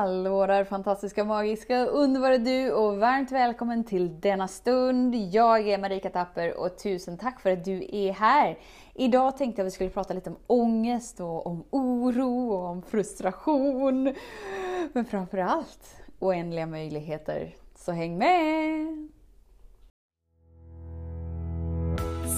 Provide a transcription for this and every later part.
Hallå där fantastiska, magiska, underbara du och varmt välkommen till denna stund. Jag är Marika Tapper och tusen tack för att du är här. Idag tänkte jag att vi skulle prata lite om ångest och om oro och om frustration. Men framförallt oändliga möjligheter. Så häng med!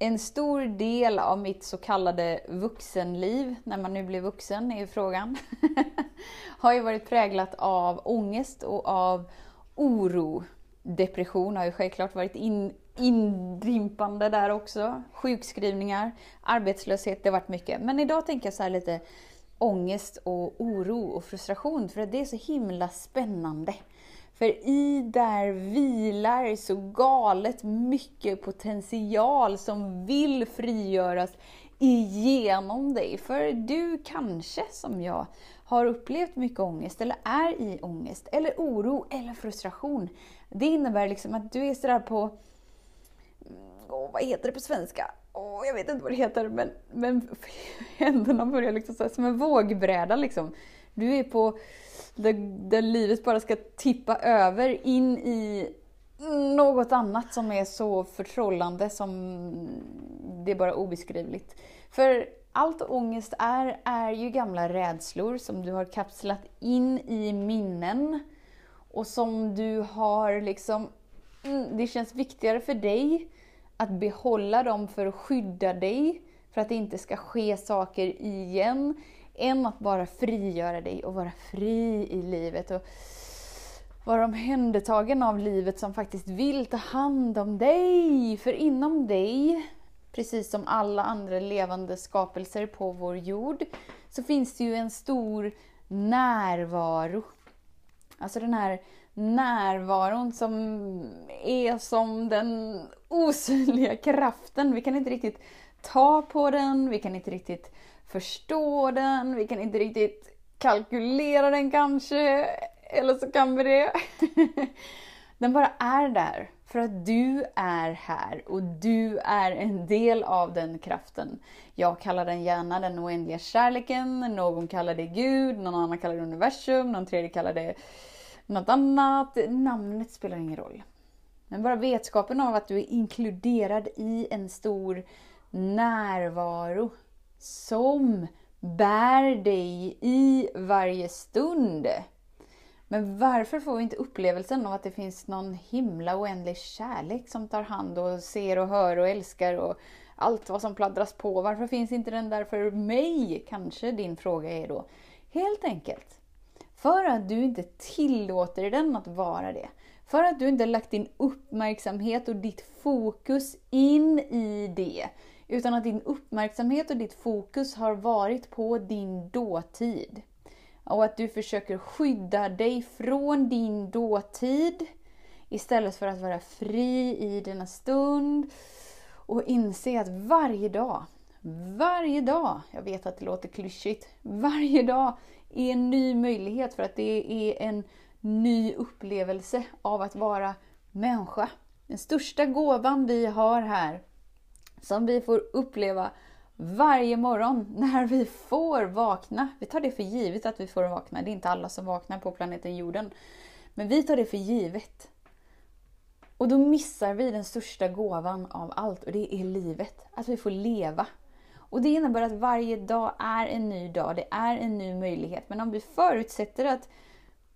En stor del av mitt så kallade vuxenliv, när man nu blir vuxen är ju frågan, har ju varit präglat av ångest och av oro. Depression har ju självklart varit in, indrimpande där också. Sjukskrivningar, arbetslöshet, det har varit mycket. Men idag tänker jag så här lite ångest och oro och frustration för det är så himla spännande. För i där vilar så galet mycket potential som vill frigöras igenom dig. För du kanske, som jag, har upplevt mycket ångest, eller är i ångest, eller oro, eller frustration. Det innebär liksom att du är sådär på... Oh, vad heter det på svenska? Oh, jag vet inte vad det heter, men, men händerna börjar liksom så som en vågbräda. Liksom. Du är på där, där livet bara ska tippa över in i något annat som är så förtrollande som det är bara obeskrivligt. För allt ångest är, är ju gamla rädslor som du har kapslat in i minnen och som du har liksom... Mm, det känns viktigare för dig att behålla dem för att skydda dig, för att det inte ska ske saker igen, än att bara frigöra dig och vara fri i livet. Och vara omhändertagen av livet som faktiskt vill ta hand om dig. För inom dig, precis som alla andra levande skapelser på vår jord, så finns det ju en stor närvaro. Alltså den här närvaron som är som den osynliga kraften. Vi kan inte riktigt ta på den, vi kan inte riktigt förstå den, vi kan inte riktigt kalkylera den kanske, eller så kan vi det. den bara är där, för att du är här och du är en del av den kraften. Jag kallar den gärna den oändliga kärleken, någon kallar det Gud, någon annan kallar det universum, någon tredje kallar det något annat. Namnet spelar ingen roll. Men bara vetskapen av att du är inkluderad i en stor närvaro som bär dig i varje stund. Men varför får vi inte upplevelsen av att det finns någon himla oändlig kärlek som tar hand och ser och hör och älskar och allt vad som pladdras på? Varför finns inte den där för mig? Kanske din fråga är då. Helt enkelt för att du inte tillåter den att vara det. För att du inte lagt din uppmärksamhet och ditt fokus in i det. Utan att din uppmärksamhet och ditt fokus har varit på din dåtid. Och att du försöker skydda dig från din dåtid istället för att vara fri i denna stund och inse att varje dag, varje dag, jag vet att det låter klyschigt, varje dag är en ny möjlighet för att det är en ny upplevelse av att vara människa. Den största gåvan vi har här som vi får uppleva varje morgon när vi får vakna. Vi tar det för givet att vi får vakna. Det är inte alla som vaknar på planeten jorden. Men vi tar det för givet. Och då missar vi den största gåvan av allt och det är livet. Att vi får leva. Och det innebär att varje dag är en ny dag, det är en ny möjlighet. Men om vi förutsätter att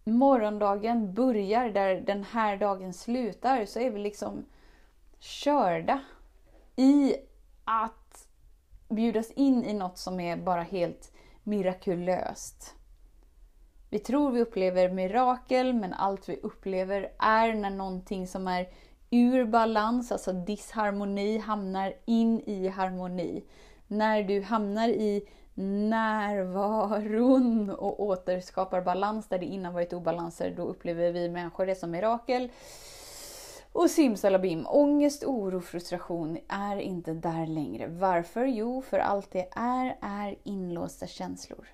morgondagen börjar där den här dagen slutar så är vi liksom körda i att bjudas in i något som är bara helt mirakulöst. Vi tror vi upplever mirakel, men allt vi upplever är när någonting som är ur balans, alltså disharmoni, hamnar in i harmoni. När du hamnar i närvaron och återskapar balans där det innan varit obalanser, då upplever vi människor det som mirakel. Och simsalabim, ångest, oro, frustration är inte där längre. Varför? Jo, för allt det är, är inlåsta känslor.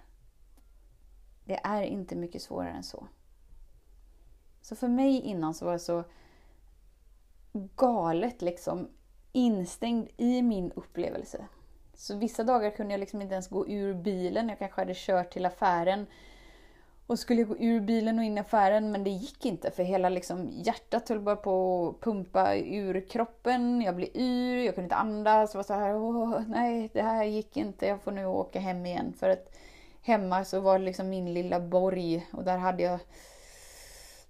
Det är inte mycket svårare än så. Så för mig innan så var jag så galet liksom instängd i min upplevelse. Så vissa dagar kunde jag liksom inte ens gå ur bilen. Jag kanske hade kört till affären och skulle gå ur bilen och in i affären men det gick inte för hela liksom, hjärtat höll bara på att pumpa ur kroppen. Jag blev yr, jag kunde inte andas. Jag var så här, Åh, nej det här gick inte, jag får nu åka hem igen. För att hemma så var det liksom min lilla borg och där hade jag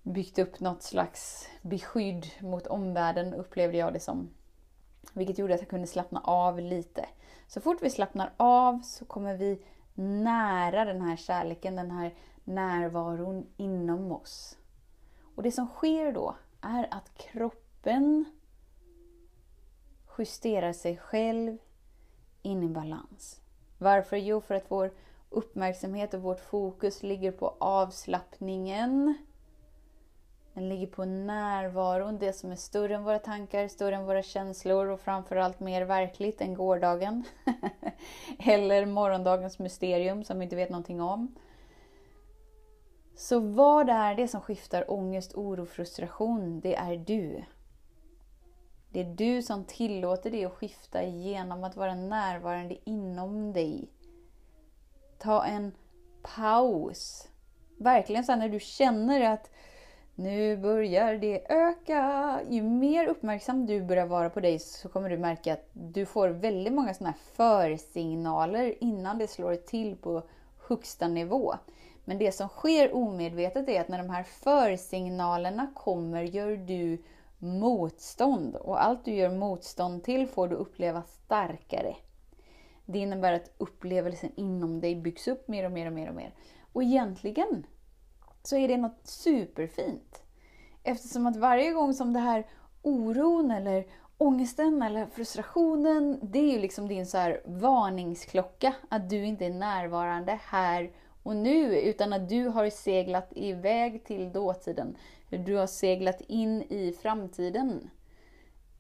byggt upp något slags beskydd mot omvärlden upplevde jag det som. Vilket gjorde att jag kunde slappna av lite. Så fort vi slappnar av så kommer vi nära den här kärleken, den här närvaron inom oss. Och det som sker då är att kroppen justerar sig själv in i balans. Varför? Jo, för att vår uppmärksamhet och vårt fokus ligger på avslappningen. Den ligger på närvaron, det som är större än våra tankar, större än våra känslor och framförallt mer verkligt än gårdagen. Eller morgondagens mysterium som vi inte vet någonting om. Så vad är det som skiftar ångest, oro, frustration? Det är du. Det är du som tillåter det att skifta genom att vara närvarande inom dig. Ta en paus. Verkligen så när du känner att nu börjar det öka. Ju mer uppmärksam du börjar vara på dig så kommer du märka att du får väldigt många sådana här försignaler innan det slår till på högsta nivå. Men det som sker omedvetet är att när de här försignalerna kommer gör du motstånd. Och allt du gör motstånd till får du uppleva starkare. Det innebär att upplevelsen inom dig byggs upp mer och mer och mer och mer. Och egentligen så är det något superfint. Eftersom att varje gång som det här oron eller ångesten eller frustrationen, det är ju liksom din så här varningsklocka att du inte är närvarande här och nu, utan att du har seglat iväg till dåtiden. Du har seglat in i framtiden.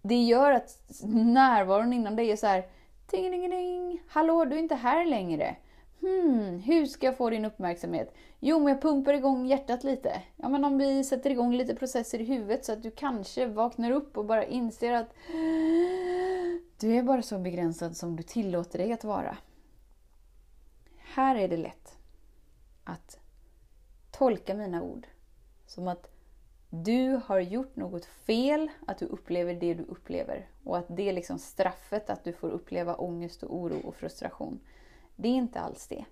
Det gör att närvaron inom dig är så här, ting, ding, ding, hallå, du är inte här längre. Hmm, hur ska jag få din uppmärksamhet? Jo, men jag pumpar igång hjärtat lite. Ja, men om vi sätter igång lite processer i huvudet så att du kanske vaknar upp och bara inser att du är bara så begränsad som du tillåter dig att vara. Här är det lätt att tolka mina ord som att du har gjort något fel, att du upplever det du upplever. Och att det är liksom straffet att du får uppleva ångest och oro och frustration. Det är inte alls det.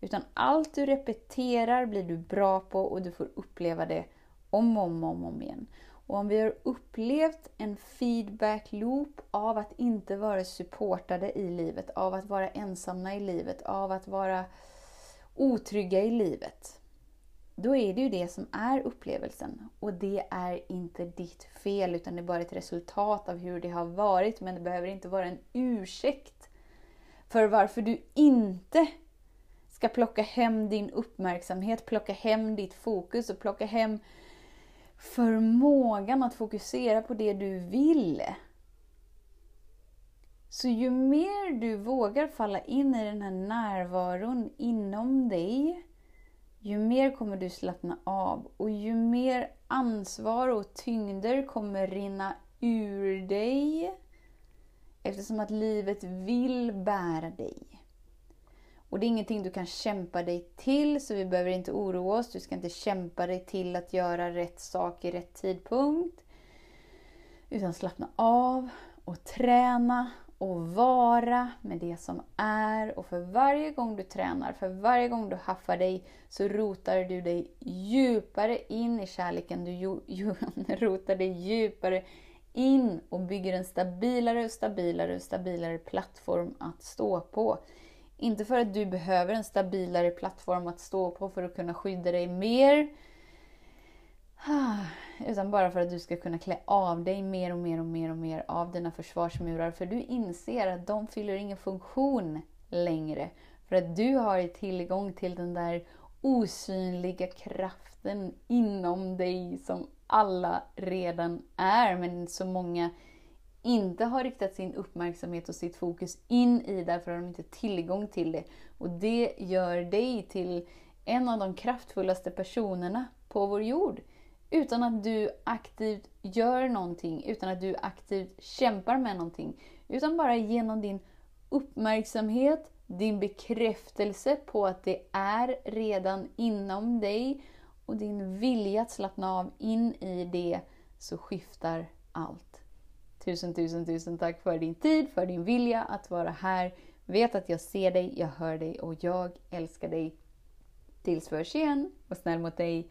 Utan allt du repeterar blir du bra på och du får uppleva det om och om, om, om igen. Och om vi har upplevt en feedback loop av att inte vara supportade i livet, av att vara ensamma i livet, av att vara otrygga i livet. Då är det ju det som är upplevelsen. Och det är inte ditt fel, utan det är bara ett resultat av hur det har varit. Men det behöver inte vara en ursäkt för varför du inte ska plocka hem din uppmärksamhet, plocka hem ditt fokus och plocka hem förmågan att fokusera på det du vill. Så ju mer du vågar falla in i den här närvaron inom dig, ju mer kommer du slappna av och ju mer ansvar och tyngder kommer rinna ur dig eftersom att livet vill bära dig. Och det är ingenting du kan kämpa dig till, så vi behöver inte oroa oss. Du ska inte kämpa dig till att göra rätt sak i rätt tidpunkt. Utan slappna av och träna och vara med det som är. Och för varje gång du tränar, för varje gång du haffar dig, så rotar du dig djupare in i kärleken. Du ju, ju, rotar dig djupare in och bygger en stabilare och stabilare och stabilare plattform att stå på. Inte för att du behöver en stabilare plattform att stå på för att kunna skydda dig mer. Ah, utan bara för att du ska kunna klä av dig mer och mer och mer och mer av dina försvarsmurar. För du inser att de fyller ingen funktion längre. För att du har tillgång till den där osynliga kraften inom dig som alla redan är, men så många inte har riktat sin uppmärksamhet och sitt fokus in i därför har de inte tillgång till det. Och det gör dig till en av de kraftfullaste personerna på vår jord. Utan att du aktivt gör någonting, utan att du aktivt kämpar med någonting. Utan bara genom din uppmärksamhet, din bekräftelse på att det är redan inom dig och din vilja att slappna av in i det så skiftar allt. Tusen, tusen, tusen tack för din tid, för din vilja att vara här. Vet att jag ser dig, jag hör dig och jag älskar dig. Tills vi hörs igen, var snäll mot dig.